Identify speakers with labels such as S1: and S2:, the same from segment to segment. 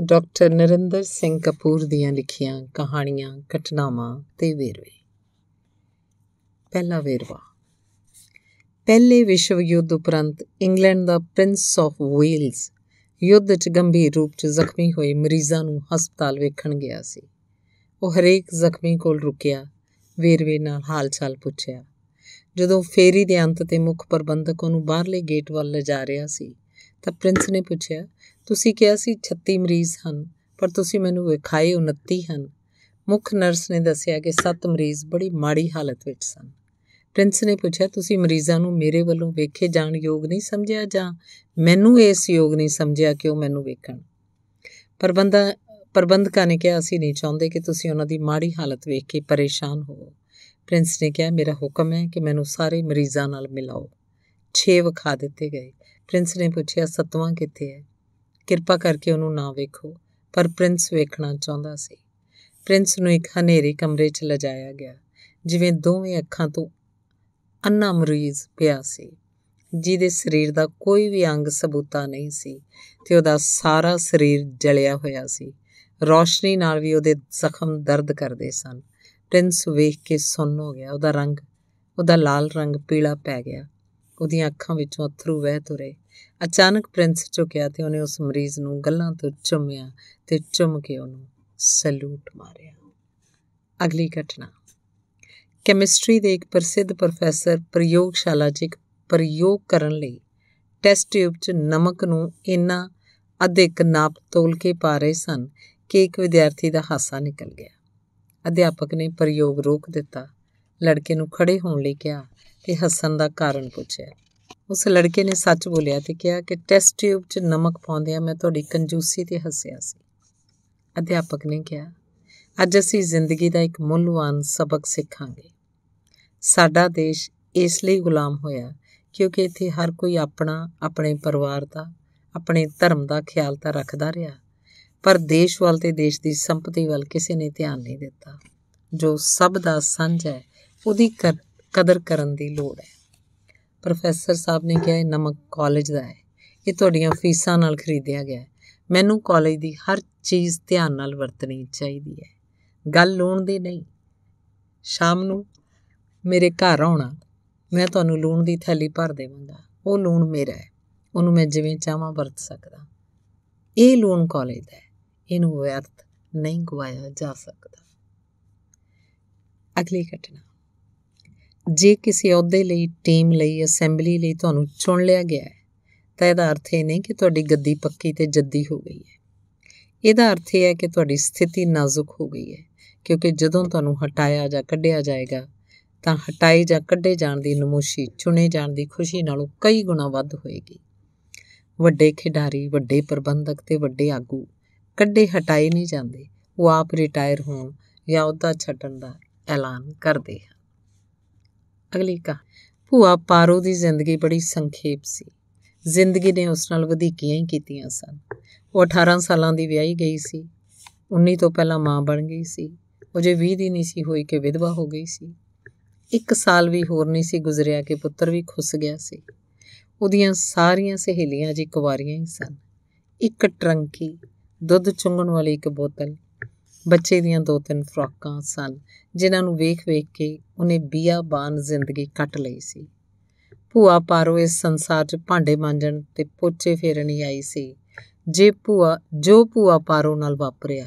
S1: Doctor Narendra Singh Kapoor ਦੀਆਂ ਲਿਖੀਆਂ ਕਹਾਣੀਆਂ, ਘਟਨਾਵਾਂ ਤੇ ਵੇਰਵੇ। ਪਹਿਲਾ ਵੇਰਵਾ। ਪਹਿਲੇ ਵਿਸ਼ਵ ਯੁੱਧ ਉਪਰੰਤ ਇੰਗਲੈਂਡ ਦਾ ਪ੍ਰਿੰਸ ਆਫ ਵੇਲਸ ਯੁੱਧ 'ਚ ਗੰਭੀਰ ਰੂਪ 'ਚ ਜ਼ਖਮੀ ਹੋਏ ਮਰੀਜ਼ਾਂ ਨੂੰ ਹਸਪਤਾਲ ਵੇਖਣ ਗਿਆ ਸੀ। ਉਹ ਹਰੇਕ ਜ਼ਖਮੀ ਕੋਲ ਰੁਕਿਆ, ਵੇਰਵੇ ਨਾਲ ਹਾਲ-ਚਾਲ ਪੁੱਛਿਆ। ਜਦੋਂ ਫੇਰੀ ਦੇ ਅੰਤ ਤੇ ਮੁੱਖ ਪ੍ਰਬੰਧਕ ਉਹਨੂੰ ਬਾਹਰਲੇ ਗੇਟ ਵੱਲ ਲਿਜਾ ਰਿਹਾ ਸੀ ਤਾਂ ਪ੍ਰਿੰਸ ਨੇ ਪੁੱਛਿਆ, ਤੁਸੀਂ ਕਿਹਾ ਸੀ 36 ਮਰੀਜ਼ ਹਨ, ਪਰ ਤੁਸੀਂ ਮੈਨੂੰ ਵਿਖਾਏ 29 ਹਨ। ਮੁੱਖ ਨਰਸ ਨੇ ਦੱਸਿਆ ਕਿ 7 ਮਰੀਜ਼ ਬੜੀ ਮਾੜੀ ਹਾਲਤ ਵਿੱਚ ਸਨ। ਪ੍ਰਿੰਸ ਨੇ ਪੁੱਛਿਆ, ਤੁਸੀਂ ਮਰੀਜ਼ਾਂ ਨੂੰ ਮੇਰੇ ਵੱਲੋਂ ਵੇਖੇ ਜਾਣ ਯੋਗ ਨਹੀਂ ਸਮਝਿਆ ਜਾਂ ਮੈਨੂੰ ਇਸ ਯੋਗ ਨਹੀਂ ਸਮਝਿਆ ਕਿ ਉਹ ਮੈਨੂੰ ਵੇਖਣ? ਪ੍ਰਬੰਧਾ, ਪ੍ਰਬੰਧਕਾਂ ਨੇ ਕਿਹਾ, ਅਸੀਂ ਨਹੀਂ ਚਾਹੁੰਦੇ ਕਿ ਤੁਸੀਂ ਉਹਨਾਂ ਦੀ ਮਾੜੀ ਹਾਲਤ ਵੇਖ ਕੇ ਪਰੇਸ਼ਾਨ ਹੋਵੋ। ਪ੍ਰਿੰਸ ਨੇ ਕਿਹਾ, ਮੇਰਾ ਹੁਕਮ ਹੈ ਕਿ ਮੈਨੂੰ ਸਾਰੇ ਮਰੀਜ਼ਾਂ ਨਾਲ ਮਿਲਾਓ। 6 ਵਿਖਾ ਦਿੱਤੇ ਗਏ। ਪ੍ਰਿੰਸ ਨੇ ਪੁੱਛਿਆ, ਸਤਵਾਂ ਕਿੱਥੇ ਹੈ? ਕਿਰਪਾ ਕਰਕੇ ਉਹਨੂੰ ਨਾ ਵੇਖੋ, ਪਰ ਪ੍ਰਿੰਸ ਵੇਖਣਾ ਚਾਹੁੰਦਾ ਸੀ। ਪ੍ਰਿੰਸ ਨੂੰ ਇੱਕ ਹਨੇਰੇ ਕਮਰੇ 'ਚ ਲਿਜਾਇਆ ਗਿਆ, ਜਿਵੇਂ ਦੋਵੇਂ ਅੱਖਾਂ ਤੋਂ ਅੰਨਾ ਮਰੀਜ਼ ਪਿਆ ਸੀ, ਜਿਹਦੇ ਸਰੀਰ ਦਾ ਕੋਈ ਵੀ ਅੰਗ ਸਬੂਤਾ ਨਹੀਂ ਸੀ ਤੇ ਉਹਦਾ ਸਾਰਾ ਸਰੀਰ ਜਲਿਆ ਹੋਇਆ ਸੀ। ਰੋਸ਼ਨੀ ਨਾਲ ਵੀ ਉਹਦੇ ਜ਼ਖਮ ਦਰਦ ਕਰਦੇ ਸਨ। ਪ੍ਰਿੰਸ ਵੇਖ ਕੇ ਸੁੰਨ ਹੋ ਗਿਆ, ਉਹਦਾ ਰੰਗ, ਉਹਦਾ ਲਾਲ ਰੰਗ ਪੀਲਾ ਪੈ ਗਿਆ। ਉਹਦੀਆਂ ਅੱਖਾਂ ਵਿੱਚੋਂ ਅਥਰੂ ਵਹਿ ਤੁਰੇ। ਅਚਾਨਕ ਪ੍ਰਿੰਸ ਝੁਕਿਆ ਤੇ ਉਹਨੇ ਉਸ ਮਰੀਜ਼ ਨੂੰ ਗੱਲਾਂ ਤੋਂ ਚੁੰਮਿਆ ਤੇ ਚੁੰਮ ਕੇ ਉਹਨੂੰ ਸਲੂਟ ਮਾਰਿਆ। ਅਗਲੀ ਘਟਨਾ। ਕੈਮਿਸਟਰੀ ਦੇ ਇੱਕ ਪ੍ਰਸਿੱਧ ਪ੍ਰੋਫੈਸਰ ਪ੍ਰਯੋਗਸ਼ਾਲਾ 'ਚ ਇੱਕ ਪ੍ਰਯੋਗ ਕਰਨ ਲਈ ਟੈਸਟ ਟਿਊਬ 'ਚ ਨਮਕ ਨੂੰ ਇੰਨਾ ਅਧਿਕ ਨਾਪ ਤੋਲ ਕੇ ਪਾ ਰਹੇ ਸਨ ਕਿ ਇੱਕ ਵਿਦਿਆਰਥੀ ਦਾ ਹਾਸਾ ਨਿਕਲ ਗਿਆ। ਅਧਿਆਪਕ ਨੇ ਪ੍ਰਯੋਗ ਰੋਕ ਦਿੱਤਾ ਲੜਕੇ ਨੂੰ ਖੜੇ ਹੋਣ ਲਈ ਕਿਹਾ ਤੇ ਹੱਸਣ ਦਾ ਕਾਰਨ ਪੁੱਛਿਆ। ਉਸ ਲੜਕੇ ਨੇ ਸੱਚ ਬੋਲਿਆ ਤੇ ਕਿਹਾ ਕਿ ਟੈਸਟ ਟਿਊਬ 'ਚ ਨਮਕ ਪਾਉਂਦਿਆਂ ਮੈਂ ਤੁਹਾਡੀ ਕੰਜੂਸੀ ਤੇ ਹੱਸਿਆ ਸੀ। ਅਧਿਆਪਕ ਨੇ ਕਿਹਾ, ਅੱਜ ਅਸੀਂ ਜ਼ਿੰਦਗੀ ਦਾ ਇੱਕ ਮੁੱਲਵਾਨ ਸਬਕ ਸਿੱਖਾਂਗੇ। ਸਾਡਾ ਦੇਸ਼ ਇਸ ਲਈ ਗੁਲਾਮ ਹੋਇਆ ਕਿਉਂਕਿ ਇੱਥੇ ਹਰ ਕੋਈ ਆਪਣਾ, ਆਪਣੇ ਪਰਿਵਾਰ ਦਾ, ਆਪਣੇ ਧਰਮ ਦਾ ਖਿਆਲ ਤਾਂ ਰੱਖਦਾ ਰਿਹਾ, ਪਰ ਦੇਸ਼ ਵੱਲ ਤੇ ਦੇਸ਼ ਦੀ ਸੰਪਤੀ ਵੱਲ ਕਿਸੇ ਨੇ ਧਿਆਨ ਨਹੀਂ ਦਿੱਤਾ। ਜੋ ਸਭ ਦਾ ਸਾਂਝ ਹੈ ਉਹਦੀ ਕਦਰ ਕਰਨ ਦੀ ਲੋੜ ਹੈ। ਪ੍ਰੋਫੈਸਰ ਸਾਹਿਬ ਨੇ ਕਿਹਾ, ਇਹ ਨਮਕ ਕਾਲਜ ਦਾ ਹੈ। ਇਹ ਤੁਹਾਡੀਆਂ ਫੀਸਾਂ ਨਾਲ ਖਰੀਦਿਆ ਗਿਆ ਹੈ। ਮੈਨੂੰ ਕਾਲਜ ਦੀ ਹਰ ਚੀਜ਼ ਧਿਆਨ ਨਾਲ ਵਰਤਣੀ ਚਾਹੀਦੀ ਹੈ। ਗੱਲ ਲੂਣ ਦੀ ਨਹੀਂ। ਸ਼ਾਮ ਨੂੰ ਮੇਰੇ ਘਰ ਆਉਣਾ, ਮੈਂ ਤੁਹਾਨੂੰ ਲੂਣ ਦੀ ਥੈਲੀ ਭਰ ਦੇਵਾਂਗਾ। ਉਹ ਲੂਣ ਮੇਰਾ ਹੈ। ਉਹਨੂੰ ਮੈਂ ਜਿਵੇਂ ਚਾਹਾਂ ਵਰਤ ਸਕਦਾ। ਇਹ ਲੂਣ ਕਾਲਜ ਦਾ ਹੈ। ਇਹਨੂੰ ਵਿਅਰਥ ਨਹੀਂ ਗਵਾਇਆ ਜਾ ਸਕਦਾ। ਅਗਲੀ ਘਟਨਾ। ਜੇ ਕਿਸੇ ਅਹੁਦੇ ਲਈ, ਟੀਮ ਲਈ, ਅਸੈਂਬਲੀ ਲਈ ਤੁਹਾਨੂੰ ਚੁਣ ਲਿਆ ਗਿਆ ਹੈ, ਤਾਂ ਇਹਦਾ ਅਰਥ ਇਹ ਨਹੀਂ ਕਿ ਤੁਹਾਡੀ ਗੱਦੀ ਪੱਕੀ ਤੇ ਜੱਦੀ ਹੋ ਗਈ ਹੈ। ਇਹਦਾ ਅਰਥ ਇਹ ਹੈ ਕਿ ਤੁਹਾਡੀ ਸਥਿਤੀ ਨਾਜ਼ੁਕ ਹੋ ਗਈ ਹੈ, ਕਿਉਂਕਿ ਜਦੋਂ ਤੁਹਾਨੂੰ ਹਟਾਇਆ ਜਾਂ ਕੱਢਿਆ ਜਾਏਗਾ, ਤਾਂ ਹਟਾਏ ਜਾਂ ਕੱਢੇ ਜਾਣ ਦੀ ਨਮੋਸ਼ੀ, ਚੁਣੇ ਜਾਣ ਦੀ ਖੁਸ਼ੀ ਨਾਲੋਂ ਕਈ ਗੁਣਾ ਵੱਧ ਹੋਏਗੀ। ਵੱਡੇ ਖਿਡਾਰੀ, ਵੱਡੇ ਪ੍ਰਬੰਧਕ ਤੇ ਵੱਡੇ ਆਗੂ ਕੱਢੇ ਹਟਾਏ ਨਹੀਂ ਜਾਂਦੇ, ਉਹ ਆਪ ਰਿਟਾਇਰ ਹੋਣ ਜਾਂ ਅਹੁਦਾ ਛੱਡਣ ਦਾ ਐਲਾਨ ਕਰਦੇ ਹਨ। ਅਗਲੀ ਕਾ, ਭੂਆ ਪਾਰੋ ਦੀ ਜ਼ਿੰਦਗੀ ਬੜੀ ਸੰਖੇਪ ਸੀ। ਜ਼ਿੰਦਗੀ ਨੇ ਉਸ ਨਾਲ ਵਧੀਕੀਆਂ ਹੀ ਕੀਤੀਆਂ ਸਨ। ਉਹ 18 ਸਾਲਾਂ ਦੀ ਵਿਆਹੀ ਗਈ ਸੀ। 19 ਤੋਂ ਪਹਿਲਾਂ ਮਾਂ ਬਣ ਗਈ ਸੀ। ਉਹ ਜੇ 20 ਦੀ ਨਹੀਂ ਸੀ ਹੋਈ ਕਿ ਵਿਧਵਾ ਹੋ ਗਈ ਸੀ। ਇੱਕ ਸਾਲ ਵੀ ਹੋਰ ਨਹੀਂ ਸੀ ਗੁਜ਼ਰਿਆ ਕਿ ਪੁੱਤਰ ਵੀ ਖੁੱਸ ਗਿਆ ਸੀ। ਉਹਦੀਆਂ ਸਾਰੀਆਂ ਸਹੇਲੀਆਂ ਜੀ ਕੁਵਾਰੀਆਂ ਹੀ ਸਨ। ਇੱਕ ਟਰੰਕੀ, ਦੁੱਧ ਚੁੰਗਣ ਵਾਲੀ ਇੱਕ ਬੋਤਲ ਬੱਚੇ ਦੀਆਂ ਦੋ ਤਿੰਨ ਫਰਾਕਾਂ ਸਨ, ਜਿਨ੍ਹਾਂ ਨੂੰ ਵੇਖ-ਵੇਖ ਕੇ ਉਹਨੇ ਬੀਆਬਾਨ ਜ਼ਿੰਦਗੀ ਕੱਟ ਲਈ ਸੀ। ਭੂਆ ਪਾਰੋ ਇਸ ਸੰਸਾਰ 'ਚ ਭਾਂਡੇ ਮਾਂਜਣ ਤੇ ਪੋਚੇ ਫੇਰਨ ਹੀ ਆਈ ਸੀ, ਜੇ ਭੂਆ, ਜੋ ਭੂਆ ਪਾਰੋ ਨਾਲ ਵਾਪਰਿਆ,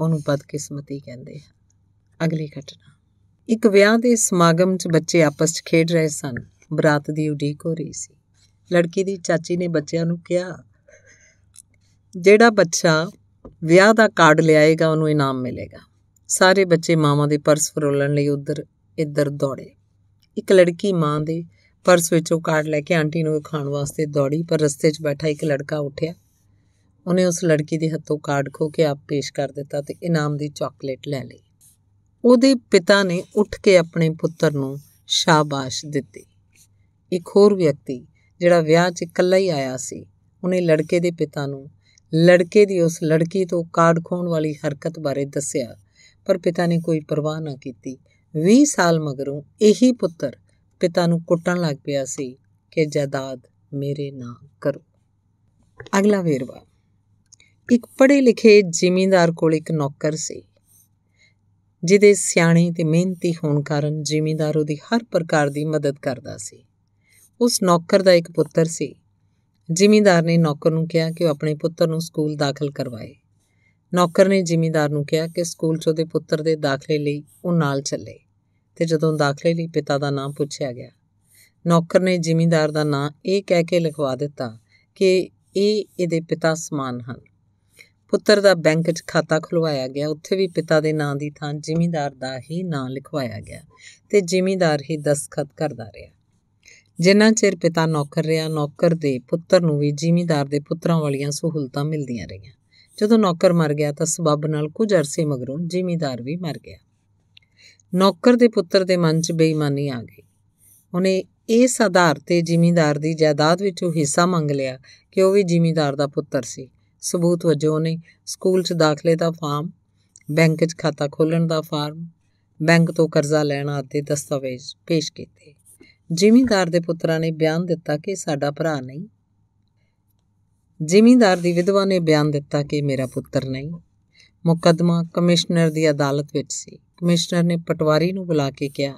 S1: ਉਹਨੂੰ ਬਦਕਿਸਮਤੀ ਕਹਿੰਦੇ ਹਨ ਅਗਲੀ ਘਟਨਾ। ਇੱਕ ਵਿਆਹ ਦੇ ਸਮਾਗਮ 'ਚ ਬੱਚੇ ਆਪਸ 'ਚ ਖੇਡ ਰਹੇ ਸਨ, ਬਰਾਤ ਦੀ ਉਡੀਕ ਹੋ ਰਹੀ ਸੀ। ਲੜਕੀ ਦੀ ਚਾਚੀ ਨੇ ਬੱਚਿਆਂ ਨੂੰ ਕਿਹਾ, ਜਿਹੜਾ ਬੱਚਾ ਵਿਆਹ ਦਾ ਕਾਰਡ ਲਿਆਏਗਾ, ਉਹਨੂੰ ਇਨਾਮ ਮਿਲੇਗਾ। ਸਾਰੇ ਬੱਚੇ ਮਾਵਾਂ ਦੇ ਪਰਸ ਫਰੋਲਣ ਲਈ ਉਧਰ, ਇੱਧਰ ਦੌੜੇ। ਇੱਕ ਲੜਕੀ ਮਾਂ ਦੇ ਪਰਸ ਵਿੱਚੋਂ ਕਾਰਡ ਲੈ ਕੇ ਆਂਟੀ ਨੂੰ ਖਾਣ ਵਾਸਤੇ ਦੌੜੀ, ਪਰ ਰਸਤੇ 'ਚ ਬੈਠਾ ਇੱਕ ਲੜਕਾ ਉੱਠਿਆ। ਉਹਨੇ ਉਸ ਲੜਕੀ ਦੇ ਹੱਥੋਂ ਕਾਰਡ ਖੋ ਕੇ ਆਪ ਪੇਸ਼ ਕਰ ਦਿੱਤਾ ਤੇ ਇਨਾਮ ਦੀ ਚਾਕਲੇਟ ਲੈ ਲਈ। ਉਹਦੇ ਪਿਤਾ ਨੇ ਉੱਠ ਕੇ ਆਪਣੇ ਪੁੱਤਰ ਨੂੰ ਸ਼ਾਬਾਸ਼ ਦਿੱਤੀ। ਇੱਕ ਹੋਰ ਵਿਅਕਤੀ, ਜਿਹੜਾ ਵਿਆਹ 'ਚ ਇਕੱਲਾ ਹੀ ਆਇਆ ਸੀ, ਉਹਨੇ ਲੜਕੇ ਦੇ ਪਿਤਾ ਨੂੰ ਲੜਕੇ ਦੀ ਉਸ ਲੜਕੀ ਤੋਂ ਕਾਰਡ ਖੋਣ ਵਾਲੀ ਹਰਕਤ ਬਾਰੇ ਦੱਸਿਆ, ਪਰ ਪਿਤਾ ਨੇ ਕੋਈ ਪਰਵਾਹ ਨਾ ਕੀਤੀ। 20 ਸਾਲ ਮਗਰੋਂ ਇਹੀ ਪੁੱਤਰ ਪਿਤਾ ਨੂੰ ਕੁੱਟਣ ਲੱਗ ਪਿਆ ਸੀ ਕਿ ਜਾਇਦਾਦ ਮੇਰੇ ਨਾਂ ਕਰੋ। ਅਗਲਾ ਵੇਰਵਾ। ਇੱਕ ਪੜ੍ਹੇ ਲਿਖੇ ਜ਼ਿਮੀਂਦਾਰ ਕੋਲ ਇੱਕ ਨੌਕਰ ਸੀ, ਜਿਹਦੇ ਸਿਆਣੇ ਤੇ ਮਿਹਨਤੀ ਹੋਣ ਕਾਰਨ ਜ਼ਿਮੀਂਦਾਰ ਉਹਦੀ ਹਰ ਪ੍ਰਕਾਰ ਦੀ ਮਦਦ ਕਰਦਾ ਸੀ। ਉਸ ਨੌਕਰ ਦਾ ਇੱਕ ਪੁੱਤਰ ਸੀ ਜ਼ਿਮੀਂਦਾਰ ਨੇ ਨੌਕਰ ਨੂੰ ਕਿਹਾ ਕਿ ਉਹ ਆਪਣੇ ਪੁੱਤਰ ਨੂੰ ਸਕੂਲ ਦਾਖਲ ਕਰਵਾਏ। ਨੌਕਰ ਨੇ ਜ਼ਿਮੀਂਦਾਰ ਨੂੰ ਕਿਹਾ ਕਿ ਸਕੂਲ 'ਚ ਉਹਦੇ ਪੁੱਤਰ ਦੇ ਦਾਖਲੇ ਲਈ ਉਹ ਨਾਲ ਚੱਲੇ ਤੇ ਜਦੋਂ ਦਾਖਲੇ ਲਈ ਪਿਤਾ ਦਾ ਨਾਮ ਪੁੱਛਿਆ ਗਿਆ, ਨੌਕਰ ਨੇ ਜ਼ਿਮੀਂਦਾਰ ਦਾ ਨਾਂ ਇਹ ਕਹਿ ਕੇ ਲਿਖਵਾ ਦਿੱਤਾ ਕਿ ਇਹ ਇਹਦੇ ਪਿਤਾ ਸਮਾਨ ਹਨ। ਪੁੱਤਰ ਦਾ ਬੈਂਕ 'ਚ ਖਾਤਾ ਖੁਲਵਾਇਆ ਗਿਆ, ਉੱਥੇ ਵੀ ਪਿਤਾ ਦੇ ਨਾਂ ਦੀ ਥਾਂ ਜ਼ਿਮੀਂਦਾਰ ਦਾ ਹੀ ਨਾਂ ਲਿਖਵਾਇਆ ਗਿਆ ਤੇ ਜ਼ਿਮੀਂਦਾਰ ਹੀ ਦਸਖਤ ਕਰਦਾ ਰਿਹਾ। ਜਿੰਨਾ ਚਿਰ ਪਿਤਾ ਨੌਕਰ ਰਿਹਾ, ਨੌਕਰ ਦੇ ਪੁੱਤਰ ਨੂੰ ਵੀ ਜ਼ਿਮੀਂਦਾਰ ਦੇ ਪੁੱਤਰਾਂ ਵਾਲੀਆਂ ਸਹੂਲਤਾਂ ਮਿਲਦੀਆਂ ਰਹੀਆਂ। ਜਦੋਂ ਨੌਕਰ ਮਰ ਗਿਆ ਤਾਂ ਸਬਬ ਨਾਲ ਕੁਝ ਅਰਸੇ ਮਗਰੋਂ ਜ਼ਿਮੀਂਦਾਰ ਵੀ ਮਰ ਗਿਆ। ਨੌਕਰ ਦੇ ਪੁੱਤਰ ਦੇ ਮਨ 'ਚ ਬੇਈਮਾਨੀ ਆ ਗਈ। ਉਹਨੇ ਇਸ ਆਧਾਰ ਤੇ ਜ਼ਿਮੀਂਦਾਰ ਦੀ ਜਾਇਦਾਦ ਵਿੱਚੋਂ ਹਿੱਸਾ ਮੰਗ ਲਿਆ ਕਿ ਉਹ ਵੀ ਜ਼ਿਮੀਂਦਾਰ ਦਾ ਪੁੱਤਰ ਸੀ। ਸਬੂਤ ਵਜੋਂ ਉਹਨੇ ਸਕੂਲ 'ਚ ਦਾਖਲੇ ਦਾ ਫਾਰਮ, ਬੈਂਕ 'ਚ ਖਾਤਾ ਖੋਲਣ ਦਾ ਫਾਰਮ, ਬੈਂਕ ਤੋਂ ਕਰਜ਼ਾ ਲੈਣ ਆਦਿ ਦਸਤਾਵੇਜ਼ ਪੇਸ਼ ਕੀਤੇ। ਜ਼ਿਮੀਂਦਾਰ ਦੇ ਪੁੱਤਰਾਂ ਨੇ ਬਿਆਨ ਦਿੱਤਾ ਕਿ ਸਾਡਾ ਭਰਾ ਨਹੀਂ। ਜ਼ਿਮੀਂਦਾਰ ਦੀ ਵਿਧਵਾ ਨੇ ਬਿਆਨ ਦਿੱਤਾ ਕਿ ਮੇਰਾ ਪੁੱਤਰ ਨਹੀਂ। ਮੁਕੱਦਮਾ ਕਮਿਸ਼ਨਰ ਦੀ ਅਦਾਲਤ ਵਿੱਚ ਸੀ। ਕਮਿਸ਼ਨਰ ਨੇ ਪਟਵਾਰੀ ਨੂੰ ਬੁਲਾ ਕੇ ਕਿਹਾ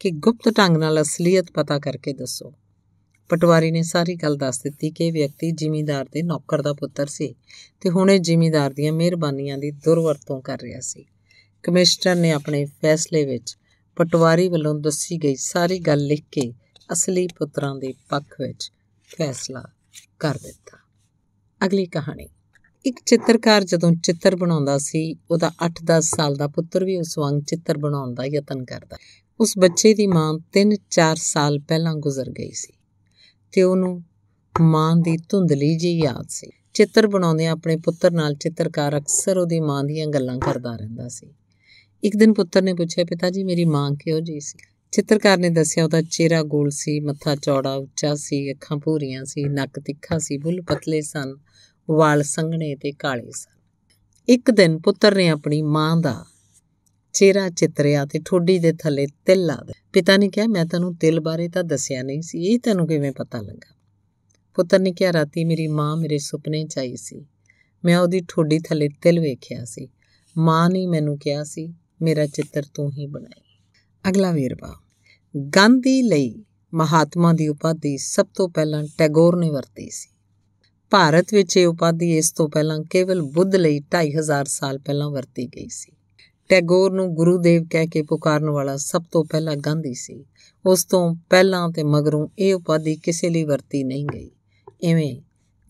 S1: ਕਿ ਗੁਪਤ ਢੰਗ ਨਾਲ ਅਸਲੀਅਤ ਪਤਾ ਕਰਕੇ ਦੱਸੋ। ਪਟਵਾਰੀ ਨੇ ਸਾਰੀ ਗੱਲ ਦੱਸ ਦਿੱਤੀ ਕਿ ਇਹ ਵਿਅਕਤੀ ਜ਼ਿਮੀਂਦਾਰ ਦੇ ਨੌਕਰ ਦਾ ਪੁੱਤਰ ਸੀ ਤੇ ਹੁਣ ਇਹ ਜ਼ਿਮੀਂਦਾਰ ਦੀਆਂ ਮਿਹਰਬਾਨੀਆਂ ਦੀ ਦੁਰਵਰਤੋਂ ਕਰ ਰਿਹਾ ਸੀ। ਕਮਿਸ਼ਨਰ ਨੇ ਆਪਣੇ ਫੈਸਲੇ ਵਿੱਚ ਪਟਵਾਰੀ ਵੱਲੋਂ ਦੱਸੀ ਗਈ ਸਾਰੀ ਗੱਲ ਲਿਖ ਕੇ ਅਸਲੀ ਪੁੱਤਰਾਂ ਦੇ ਪੱਖ ਵਿੱਚ ਫੈਸਲਾ ਕਰ ਦਿੱਤਾ। ਅਗਲੀ ਕਹਾਣੀ। ਇੱਕ ਚਿੱਤਰਕਾਰ ਜਦੋਂ ਚਿੱਤਰ ਬਣਾਉਂਦਾ ਸੀ, ਉਹਦਾ 8-10 ਸਾਲ ਦਾ ਪੁੱਤਰ ਵੀ ਉਸ ਵਾਂਗ ਚਿੱਤਰ ਬਣਾਉਣ ਦਾ ਯਤਨ ਕਰਦਾ। ਉਸ ਬੱਚੇ ਦੀ ਮਾਂ 3-4 ਸਾਲ ਪਹਿਲਾਂ ਗੁਜ਼ਰ ਗਈ ਸੀ ਤੇ ਉਹਨੂੰ ਮਾਂ ਦੀ ਧੁੰਦਲੀ ਜਿਹੀ ਯਾਦ ਸੀ। ਚਿੱਤਰ ਬਣਾਉਂਦੇ ਆਪਣੇ ਪੁੱਤਰ ਨਾਲ ਚਿੱਤਰਕਾਰ ਅਕਸਰ ਉਹਦੀ ਮਾਂ ਦੀਆਂ ਗੱਲਾਂ ਕਰਦਾ ਰਹਿੰਦਾ ਸੀ। ਇੱਕ ਦਿਨ ਪੁੱਤਰ ਨੇ ਪੁੱਛਿਆ, ਪਿਤਾ ਜੀ, ਮੇਰੀ ਮਾਂ ਕਿਹੋ ਜੀ ਸੀ? ਚਿੱਤਰਕਾਰ ਨੇ ਦੱਸਿਆ, ਉਹਦਾ ਚਿਹਰਾ ਗੋਲ ਸੀ, ਮੱਥਾ ਚੌੜਾ ਉੱਚਾ ਸੀ, ਅੱਖਾਂ ਭੂਰੀਆਂ ਸੀ, ਨੱਕ ਤਿੱਖਾ ਸੀ, ਬੁੱਲ ਪਤਲੇ ਸਨ, ਵਾਲ ਸੰਘਣੇ ਤੇ ਕਾਲੇ ਸਨ। ਇੱਕ ਦਿਨ ਪੁੱਤਰ ਨੇ ਆਪਣੀ ਮਾਂ ਦਾ ਚਿਹਰਾ ਚਿੱਤਰਿਆ ਤੇ ਠੋਡੀ ਦੇ ਥੱਲੇ ਤਿਲ ਲਾ ਦੇ ਪਿਤਾ ਨੇ ਕਿਹਾ, ਮੈਂ ਤੈਨੂੰ ਤਿਲ ਬਾਰੇ ਤਾਂ ਦੱਸਿਆ ਨਹੀਂ ਸੀ, ਇਹ ਤੈਨੂੰ ਕਿਵੇਂ ਪਤਾ ਲੱਗਾ? ਪੁੱਤਰ ਨੇ ਕਿਹਾ, ਰਾਤੀ ਮੇਰੀ ਮਾਂ ਮੇਰੇ ਸੁਪਨੇ 'ਚ ਆਈ ਸੀ। ਮੈਂ ਉਹਦੀ ਠੋਡੀ ਥੱਲੇ ਤਿਲ ਵੇਖਿਆ ਸੀ। ਮਾਂ ਨੇ ਮੈਨੂੰ ਕਿਹਾ ਸੀ ਮੇਰਾ ਚਿੱਤਰ ਤੂੰ ਹੀ ਬਣਾਈ। ਅਗਲਾ ਵੇਰਵਾ। ਗਾਂਧੀ ਲਈ ਮਹਾਤਮਾ ਦੀ ਉਪਾਧੀ ਸਭ ਤੋਂ ਪਹਿਲਾਂ ਟੈਗੋਰ ਨੇ ਵਰਤੀ ਸੀ। ਭਾਰਤ ਵਿੱਚ ਇਹ ਉਪਾਧੀ ਇਸ ਤੋਂ ਪਹਿਲਾਂ ਕੇਵਲ ਬੁੱਧ ਲਈ 2500 ਸਾਲ ਪਹਿਲਾਂ ਵਰਤੀ ਗਈ ਸੀ। ਟੈਗੋਰ ਨੂੰ ਗੁਰੂਦੇਵ ਕਹਿ ਕੇ ਪੁਕਾਰਨ ਵਾਲਾ ਸਭ ਤੋਂ ਪਹਿਲਾਂ ਗਾਂਧੀ ਸੀ। ਉਸ ਤੋਂ ਪਹਿਲਾਂ ਤੇ ਮਗਰੋਂ ਇਹ ਉਪਾਧੀ ਕਿਸੇ ਲਈ ਵਰਤੀ ਨਹੀਂ ਗਈ। ਐਵੇਂ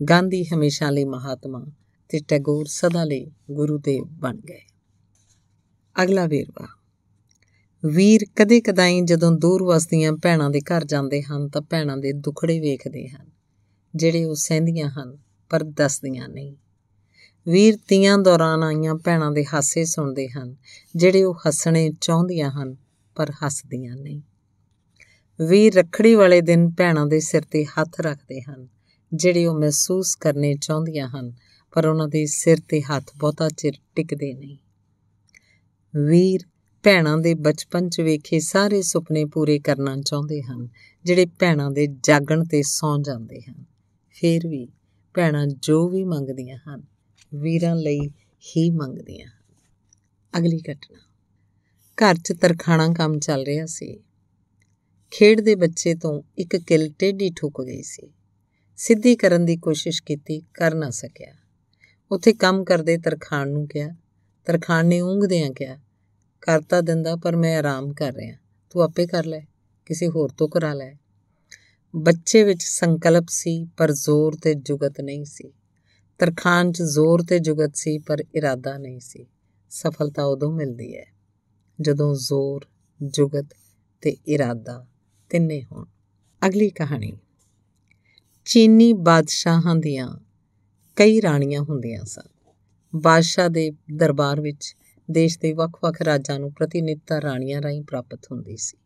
S1: ਗਾਂਧੀ ਹਮੇਸ਼ਾ ਲਈ ਮਹਾਤਮਾ ਤੇ ਟੈਗੋਰ ਸਦਾ ਲਈ ਗੁਰੂਦੇਵ ਬਣ ਗਏ। ਅਗਲਾ ਵੇਰਵਾ। ਵੀਰ ਕਦੇ ਕਦਾਈ ਜਦੋਂ ਦੂਰ ਵਸਦੀਆਂ ਭੈਣਾਂ ਦੇ ਘਰ ਜਾਂਦੇ ਹਨ ਤਾਂ ਭੈਣਾਂ ਦੇ ਦੁਖੜੇ ਵੇਖਦੇ ਹਨ, ਜਿਹੜੇ ਉਹ ਸਹਿੰਦੀਆਂ ਹਨ ਪਰ ਦੱਸਦੀਆਂ ਨਹੀਂ। ਵੀਰ ਤੀਆਂ ਦੌਰਾਨ ਆਈਆਂ ਭੈਣਾਂ ਦੇ ਹਾਸੇ ਸੁਣਦੇ ਹਨ, ਜਿਹੜੇ ਉਹ ਹੱਸਣੇ ਚਾਹੁੰਦੀਆਂ ਹਨ ਪਰ ਹੱਸਦੀਆਂ ਨਹੀਂ। ਵੀਰ ਰੱਖੜੀ ਵਾਲੇ ਦਿਨ ਭੈਣਾਂ ਦੇ ਸਿਰ ਤੇ ਹੱਥ ਰੱਖਦੇ ਹਨ, ਜਿਹੜੇ ਉਹ ਮਹਿਸੂਸ ਕਰਨੇ ਚਾਹੁੰਦੀਆਂ ਹਨ ਪਰ ਉਹਨਾਂ ਦੇ ਸਿਰ ਤੇ ਹੱਥ ਬਹੁਤਾ ਚਿਰ ਟਿਕਦੇ ਨਹੀਂ। ਵੀਰ ਭੈਣਾਂ ਦੇ ਬਚਪਨ 'ਚ ਵੇਖੇ ਸਾਰੇ ਸੁਪਨੇ ਪੂਰੇ ਕਰਨਾ ਚਾਹੁੰਦੇ ਹਨ, ਜਿਹੜੇ ਭੈਣਾਂ ਦੇ ਜਾਗਣ ਤੇ ਸੌਂ ਜਾਂਦੇ ਹਨ। ਫਿਰ ਵੀ ਭੈਣਾਂ ਜੋ ਵੀ ਮੰਗਦੀਆਂ ਹਨ, ਵੀਰਾਂ ਲਈ ਹੀ ਮੰਗਦੀਆਂ ਹਨ। ਅਗਲੀ ਘਟਨਾ। ਘਰ 'ਚ ਤਰਖਾਣਾ ਕੰਮ ਚੱਲ ਰਿਹਾ ਸੀ। ਖੇਡ ਦੇ ਬੱਚੇ ਤੋਂ ਇੱਕ ਕਿਲ ਟੇਢੀ ਠੁੱਕ ਗਈ ਸੀ। ਸਿੱਧੀ ਕਰਨ ਦੀ ਕੋਸ਼ਿਸ਼ ਕੀਤੀ, ਕਰ ਨਾ ਸਕਿਆ। ਉੱਥੇ ਕੰਮ ਕਰਦੇ ਤਰਖਾਣ ਨੂੰ ਕਿਹਾ। ਤਰਖਾਣ ਨੇ ਉਂਗਦਿਆਂ ਕਿਹਾ ਕਰਤਾ ਦਿੰਦਾ, ਪਰ ਮੈਂ ਆਰਾਮ ਕਰ ਰਿਹਾ। ਤੂੰ ਆਪੇ ਕਰ ਲੈ, ਕਿਸੇ ਹੋਰ ਤੋਂ ਕਰਾ ਲੈ। ਬੱਚੇ ਵਿੱਚ ਸੰਕਲਪ ਸੀ, ਪਰ ਜ਼ੋਰ ਤੇ ਜੁਗਤ ਨਹੀਂ ਸੀ। ਤਰਖਾਨ 'ਚ ਜ਼ੋਰ ਤੇ ਜੁਗਤ ਸੀ, ਪਰ ਇਰਾਦਾ ਨਹੀਂ ਸੀ। ਸਫਲਤਾ ਉਦੋਂ ਮਿਲਦੀ ਹੈ, ਜਦੋਂ ਜ਼ੋਰ, ਜੁਗਤ ਤੇ ਇਰਾਦਾ ਤਿੰਨੇ ਹੋਣ। ਅਗਲੀ ਕਹਾਣੀ। ਚੀਨੀ ਬਾਦਸ਼ਾਹਾਂ ਦੀਆਂ ਕਈ ਰਾਣੀਆਂ ਹੁੰਦੀਆਂ ਸਨ। ਬਾਦਸ਼ਾਹ ਦੇ ਦਰਬਾਰ ਵਿੱਚ ਦੇਸ਼ ਦੇ ਵੱਖ-ਵੱਖ ਰਾਜਾਂ ਨੂੰ ਪ੍ਰਤੀਨਿਧਤਾ ਰਾਣੀਆਂ ਰਾਹੀਂ ਪ੍ਰਾਪਤ ਹੁੰਦੀ ਸੀ।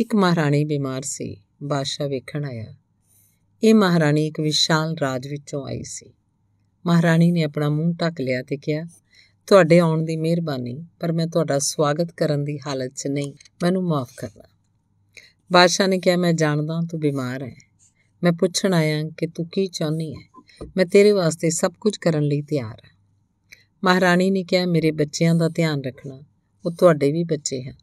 S1: ਇੱਕ ਮਹਾਰਾਣੀ ਬਿਮਾਰ ਸੀ, ਬਾਦਸ਼ਾਹ ਵੇਖਣ ਆਇਆ। ਇਹ ਮਹਾਰਾਣੀ ਇੱਕ ਵਿਸ਼ਾਲ ਰਾਜ ਵਿੱਚੋਂ ਆਈ ਸੀ। ਮਹਾਰਾਣੀ ਨੇ ਆਪਣਾ ਮੂੰਹ ਢੱਕ ਲਿਆ ਤੇ ਕਿਹਾ, ਤੁਹਾਡੇ ਆਉਣ ਦੀ ਮਿਹਰਬਾਨੀ, ਪਰ ਮੈਂ ਤੁਹਾਡਾ ਸਵਾਗਤ ਕਰਨ ਦੀ ਹਾਲਤ 'ਚ ਨਹੀਂ। ਮੈਨੂੰ ਮਾਫ ਕਰਨਾ। ਬਾਦਸ਼ਾਹ ਨੇ ਕਿਹਾ, ਮੈਂ ਜਾਣਦਾ ਤੂੰ ਬਿਮਾਰ ਹੈ। ਮੈਂ ਪੁੱਛਣ ਆਇਆ ਕਿ ਤੂੰ ਕੀ ਚਾਹੁੰਦੀ ਹੈ? ਮੈਂ ਤੇਰੇ ਵਾਸਤੇ ਸਭ ਕੁਝ ਕਰਨ ਲਈ ਤਿਆਰ ਹਾਂ। ਮਹਾਰਾਣੀ ਨੇ ਕਿਹਾ, ਮੇਰੇ ਬੱਚਿਆਂ ਦਾ ਧਿਆਨ ਰੱਖਣਾ, ਉਹ ਤੁਹਾਡੇ ਵੀ ਬੱਚੇ ਹਨ।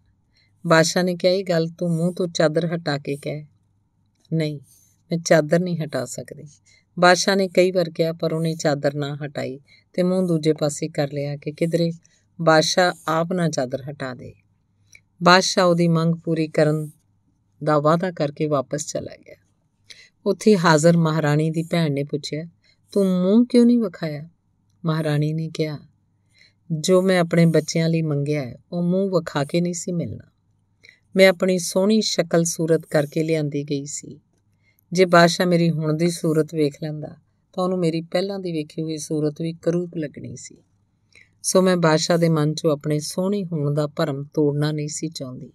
S1: ਬਾਦਸ਼ਾਹ ਨੇ ਕਿਹਾ, ਇਹ ਗੱਲ ਤੂੰ ਮੂੰਹ ਤੋਂ ਚਾਦਰ ਹਟਾ ਕੇ ਕਹਿ। ਨਹੀਂ, ਮੈਂ ਚਾਦਰ ਨਹੀਂ ਹਟਾ ਸਕਦੀ। ਬਾਦਸ਼ਾਹ ਨੇ ਕਈ ਵਾਰ ਕਿਹਾ, ਪਰ ਉਹਨੇ ਚਾਦਰ ਨਾ ਹਟਾਈ ਤੇ ਮੂੰਹ ਦੂਜੇ ਪਾਸੇ ਕਰ ਲਿਆ ਕਿ ਕਿਧਰੇ ਬਾਦਸ਼ਾਹ ਆਪ ਨਾ ਚਾਦਰ ਹਟਾ ਦੇ। ਬਾਦਸ਼ਾਹ ਉਹਦੀ ਮੰਗ ਪੂਰੀ ਕਰਨ ਦਾ ਵਾਅਦਾ ਕਰਕੇ ਵਾਪਸ ਚਲਾ ਗਿਆ। ਉੱਥੇ ਹਾਜ਼ਰ ਮਹਾਰਾਣੀ ਦੀ ਭੈਣ ਨੇ ਪੁੱਛਿਆ, ਤੂੰ ਮੂੰਹ ਕਿਉਂ ਨਹੀਂ ਵਿਖਾਇਆ? ਮਹਾਰਾਣੀ ਨੇ ਕਿਹਾ ਜੋ ਮੈਂ ਆਪਣੇ ਬੱਚਿਆਂ ਲਈ ਮੰਗਿਆ ਹੈ, ਉਹ ਮੂੰਹ ਵਿਖਾ ਕੇ ਨਹੀਂ ਸੀ ਮਿਲਣਾ। ਮੈਂ ਆਪਣੀ ਸੋਹਣੀ ਸ਼ਕਲ ਸੂਰਤ ਕਰਕੇ ਲਿਆਂਦੀ ਗਈ ਸੀ। ਜੇ ਬਾਦਸ਼ਾਹ ਮੇਰੀ ਹੁਣ ਦੀ ਸੂਰਤ ਵੇਖ ਲੈਂਦਾ, ਤਾਂ ਉਹਨੂੰ ਮੇਰੀ ਪਹਿਲਾਂ ਦੀ ਵੇਖੀ ਹੋਈ ਸੂਰਤ ਵੀ ਕਰੂਪ ਲੱਗਣੀ ਸੀ। ਸੋ ਮੈਂ ਬਾਦਸ਼ਾਹ ਦੇ ਮਨ 'ਚੋਂ ਆਪਣੇ ਸੋਹਣੀ ਹੋਣ ਦਾ ਭਰਮ ਤੋੜਨਾ ਨਹੀਂ ਸੀ ਚਾਹੁੰਦੀ।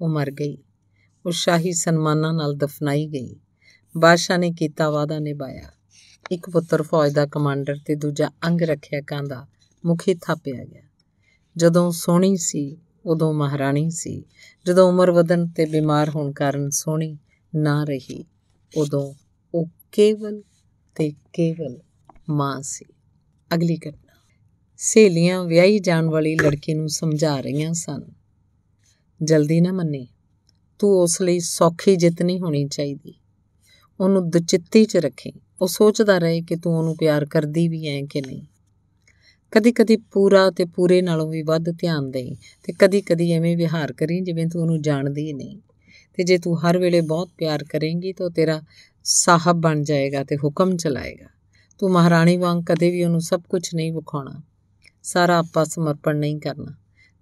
S1: ਉਹ ਮਰ ਗਈ। ਉਹ ਸ਼ਾਹੀ ਸਨਮਾਨਾਂ ਨਾਲ ਦਫਨਾਈ ਗਈ। ਬਾਦਸ਼ਾਹ ਨੇ ਕੀਤਾ ਵਾਦਾ ਨਿਭਾਇਆ। ਇੱਕ ਪੁੱਤਰ ਫੌਜ ਦਾ ਕਮਾਂਡਰ ਤੇ ਦੂਜਾ ਅੰਗ ਰੱਖਿਆ ਦਾ ਮੁਖੀ ਥਾਪਿਆ ਗਿਆ। ਜਦੋਂ ਸੋਹਣੀ ਸੀ, ਉਦੋਂ ਮਹਾਰਾਣੀ ਸੀ। ਜਦੋਂ ਉਮਰ ਵਧਣ ਤੇ ਬਿਮਾਰ ਹੋਣ ਕਾਰਨ ਸੋਹਣੀ ਨਾ ਰਹੀ, ਉਦੋਂ ਉਹ ਕੇਵਲ ਤੇ ਕੇਵਲ ਮਾਂ ਸੀ। ਅਗਲੀ ਘਟਨਾ। ਸਹੇਲੀਆਂ ਵਿਆਹੀ ਜਾਣ ਵਾਲੀ ਲੜਕੀ ਨੂੰ ਸਮਝਾ ਰਹੀਆਂ ਸਨ। ਜਲਦੀ ਨਾ ਮੰਨੀ, ਤੂੰ ਉਸ ਲਈ ਸੌਖੀ ਜਿੱਤ ਨਹੀਂ ਹੋਣੀ ਚਾਹੀਦੀ। ਉਹਨੂੰ ਦੁਚਿੱਤੀ 'ਚ ਰੱਖੇ। ਉਹ ਸੋਚਦਾ ਰਹੇ ਕਿ ਤੂੰ ਉਹਨੂੰ ਪਿਆਰ ਕਰਦੀ ਵੀ ਐ ਕਿ ਨਹੀਂ। ਕਦੀ-ਕਦੀ ਪੂਰਾ ਤੇ ਪੂਰੇ ਨਾਲੋਂ ਵੀ ਵੱਧ ਧਿਆਨ ਦੇ ਤੇ ਕਦੀ-ਕਦੀ ਐਵੇਂ ਵਿਹਾਰ ਕਰੀ ਜਿਵੇਂ ਤੂੰ ਉਹਨੂੰ ਜਾਣਦੀ ਹੀ ਨਹੀਂ। ਤੇ ਜੇ ਤੂੰ ਹਰ ਵੇਲੇ ਬਹੁਤ ਪਿਆਰ ਕਰੇਂਗੀ ਤਾਂ ਤੇਰਾ ਸਾਹਬ ਬਣ ਜਾਏਗਾ ਤੇ ਹੁਕਮ ਚਲਾਏਗਾ। ਤੂੰ ਮਹਾਰਾਣੀ ਵਾਂਗ ਕਦੇ ਵੀ ਉਹਨੂੰ ਸਭ ਕੁਝ ਨਹੀਂ ਵਿਖਾਉਣਾ। ਸਾਰਾ ਆਪਾ ਸਮਰਪਣ ਨਹੀਂ ਕਰਨਾ।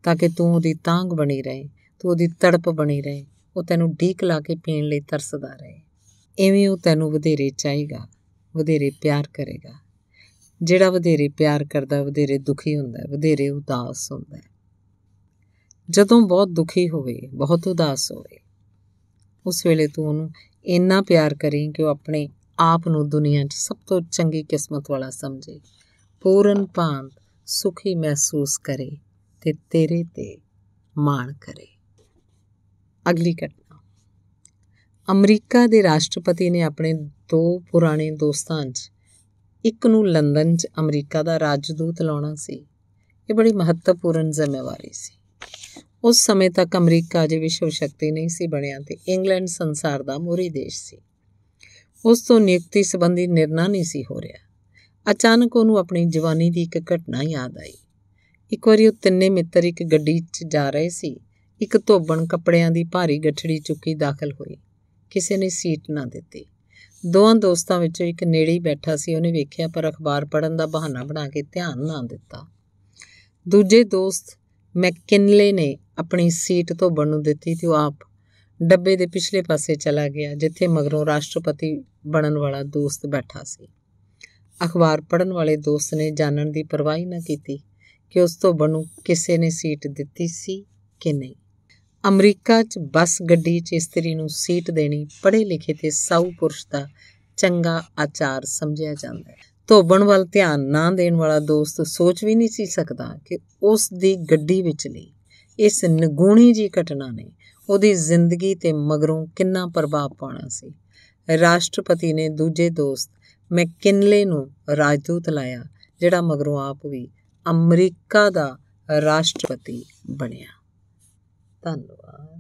S1: ਤਾਂ ਕਿ ਤੂੰ ਉਹਦੀ ਤਾਂਗ ਬਣੀ ਰਹੇ, ਤੂੰ ਉਹਦੀ ਤੜਪ ਬਣੀ ਰਹੇ, ਉਹ ਤੈਨੂੰ ਢੀਕ ਲਾ ਕੇ ਪੀਣ ਲਈ ਤਰਸਦਾ ਰਹੇ। ਐਵੇਂ ਉਹ ਤੈਨੂੰ ਵਧੇਰੇ ਚਾਹੇਗਾ, ਵਧੇਰੇ ਪਿਆਰ ਕਰੇਗਾ। ਜਿਹੜਾ ਵਧੇਰੇ ਪਿਆਰ ਕਰਦਾ, ਵਧੇਰੇ ਦੁਖੀ ਹੁੰਦਾ ਹੈ ਵਧੇਰੇ ਉਦਾਸ ਹੁੰਦਾ ਹੈ। ਜਦੋਂ ਬਹੁਤ ਦੁਖੀ ਹੋਵੇ, ਬਹੁਤ ਉਦਾਸ ਹੋਵੇ, ਉਸ ਵੇਲੇ ਤੂੰ ਉਹਨੂੰ ਇੰਨਾ ਪਿਆਰ ਕਰੀਂ ਕਿ ਉਹ ਆਪਣੇ ਆਪ ਨੂੰ ਦੁਨੀਆ 'ਚ ਸਭ ਤੋਂ ਚੰਗੀ ਕਿਸਮਤ ਵਾਲਾ ਸਮਝੇ। ਪੂਰਨ ਭਾਂਤ ਸੁਖੀ ਮਹਿਸੂਸ ਕਰੇ ਤੇ ਤੇਰੇ ਤੇ ਮਾਣ ਕਰੇ। ਅਗਲੀ ਘਟਨਾ। ਅਮਰੀਕਾ ਦੇ ਰਾਸ਼ਟਰਪਤੀ ਨੇ ਆਪਣੇ ਦੋ ਪੁਰਾਣੇ ਦੋਸਤਾਂ 'ਚ ਇੱਕ ਨੂੰ ਲੰਡਨ 'ਚ ਅਮਰੀਕਾ ਦਾ ਰਾਜਦੂਤ ਲਾਉਣਾ ਸੀ। ਇਹ ਬੜੀ ਮਹੱਤਵਪੂਰਨ ਜ਼ਿੰਮੇਵਾਰੀ ਸੀ। ਉਸ ਸਮੇਂ ਤੱਕ ਅਮਰੀਕਾ ਅਜੇ ਵਿਸ਼ਵ ਸ਼ਕਤੀ ਨਹੀਂ ਸੀ ਬਣਿਆ ਤੇ ਇੰਗਲੈਂਡ ਸੰਸਾਰ ਦਾ ਮੋਰੀ ਦੇਸ਼ ਸੀ। ਉਸ ਤੋਂ ਨਿਯੁਕਤੀ ਸੰਬੰਧੀ ਨਿਰਣਾ ਨਹੀਂ ਸੀ ਹੋ ਰਿਹਾ। ਅਚਾਨਕ ਉਹਨੂੰ ਆਪਣੀ ਜਵਾਨੀ ਦੀ ਇੱਕ ਘਟਨਾ ਯਾਦ ਆਈ। ਇੱਕ ਵਾਰੀ ਉਹ ਤਿੰਨੇ ਮਿੱਤਰ ਇੱਕ ਗੱਡੀ 'ਚ ਜਾ ਰਹੇ ਸੀ। ਇੱਕ ਧੋਬਣ ਕੱਪੜਿਆਂ ਦੀ ਭਾਰੀ ਗੱਠੜੀ ਚੁੱਕੀ ਦਾਖਲ ਹੋਈ। ਕਿਸੇ ਨੇ ਸੀਟ ਨਾ ਦਿੱਤੀ। ਦੋਹਾਂ ਦੋਸਤਾਂ ਵਿੱਚੋਂ ਇੱਕ ਨੇੜੇ ਹੀ ਬੈਠਾ ਸੀ। ਉਹਨੇ ਵੇਖਿਆ ਪਰ ਅਖਬਾਰ ਪੜਨ ਦਾ ਬਹਾਨਾ ਬਣਾ ਕੇ ਧਿਆਨ ਨਾ ਦਿੱਤਾ। ਦੂਜੇ ਦੋਸਤ ਮੈਕਿਨਲੇ ਨੇ ਆਪਣੀ ਸੀਟ ਧੋਬਣ ਨੂੰ ਦਿੱਤੀ ਤੇ ਉਹ ਆਪ ਡੱਬੇ ਦੇ ਪਿਛਲੇ ਪਾਸੇ ਚਲਾ ਗਿਆ, ਜਿੱਥੇ ਮਗਰੋਂ ਰਾਸ਼ਟਰਪਤੀ ਬਣਨ ਵਾਲਾ ਦੋਸਤ ਬੈਠਾ ਸੀ। ਅਖਬਾਰ ਪੜਨ ਵਾਲੇ ਦੋਸਤ ਨੇ ਜਾਣਨ ਦੀ ਪਰਵਾਹ ਨਾ ਕੀਤੀ ਕਿ ਉਸ ਤੋਂ ਬਣੂ ਕਿਸੇ ਨੇ ਸੀਟ ਦਿੱਤੀ ਸੀ ਕਿ ਨਹੀਂ। ਅਮਰੀਕਾ 'ਚ ਬੱਸ ਗੱਡੀ 'ਚ ਇਸਤਰੀ ਨੂੰ ਸੀਟ ਦੇਣੀ ਪੜ੍ਹੇ ਲਿਖੇ ਤੇ ਸਾਊ ਪੁਰਸ਼ ਦਾ ਚੰਗਾ ਆਚਾਰ ਸਮਝਿਆ ਜਾਂਦਾ ਹੈ। ਧੋਬਣ ਵੱਲ ਧਿਆਨ ਨਾ ਦੇਣ ਵਾਲਾ ਦੋਸਤ ਸੋਚ ਵੀ ਨਹੀਂ ਸੀ ਸਕਦਾ ਕਿ ਉਸ ਦੀ ਗੱਡੀ ਵਿਚਲੀ ਇਸ ਨਗੂਣੀ ਜੀ ਘਟਨਾ ਨੇ ਉਹਦੀ ਜ਼ਿੰਦਗੀ ਤੇ ਮਗਰੋਂ ਕਿੰਨਾ ਪ੍ਰਭਾਵ ਪਾਉਣਾ ਸੀ। ਰਾਸ਼ਟਰਪਤੀ ਨੇ ਦੂਜੇ ਦੋਸਤ ਮੈਕਿਨਲੇ ਨੂੰ ਰਾਜਦੂਤ ਲਾਇਆ, ਜਿਹੜਾ ਮਗਰੋਂ ਆਪ ਵੀ ਅਮਰੀਕਾ ਦਾ ਰਾਸ਼ਟਰਪਤੀ ਬਣਿਆ। ったのは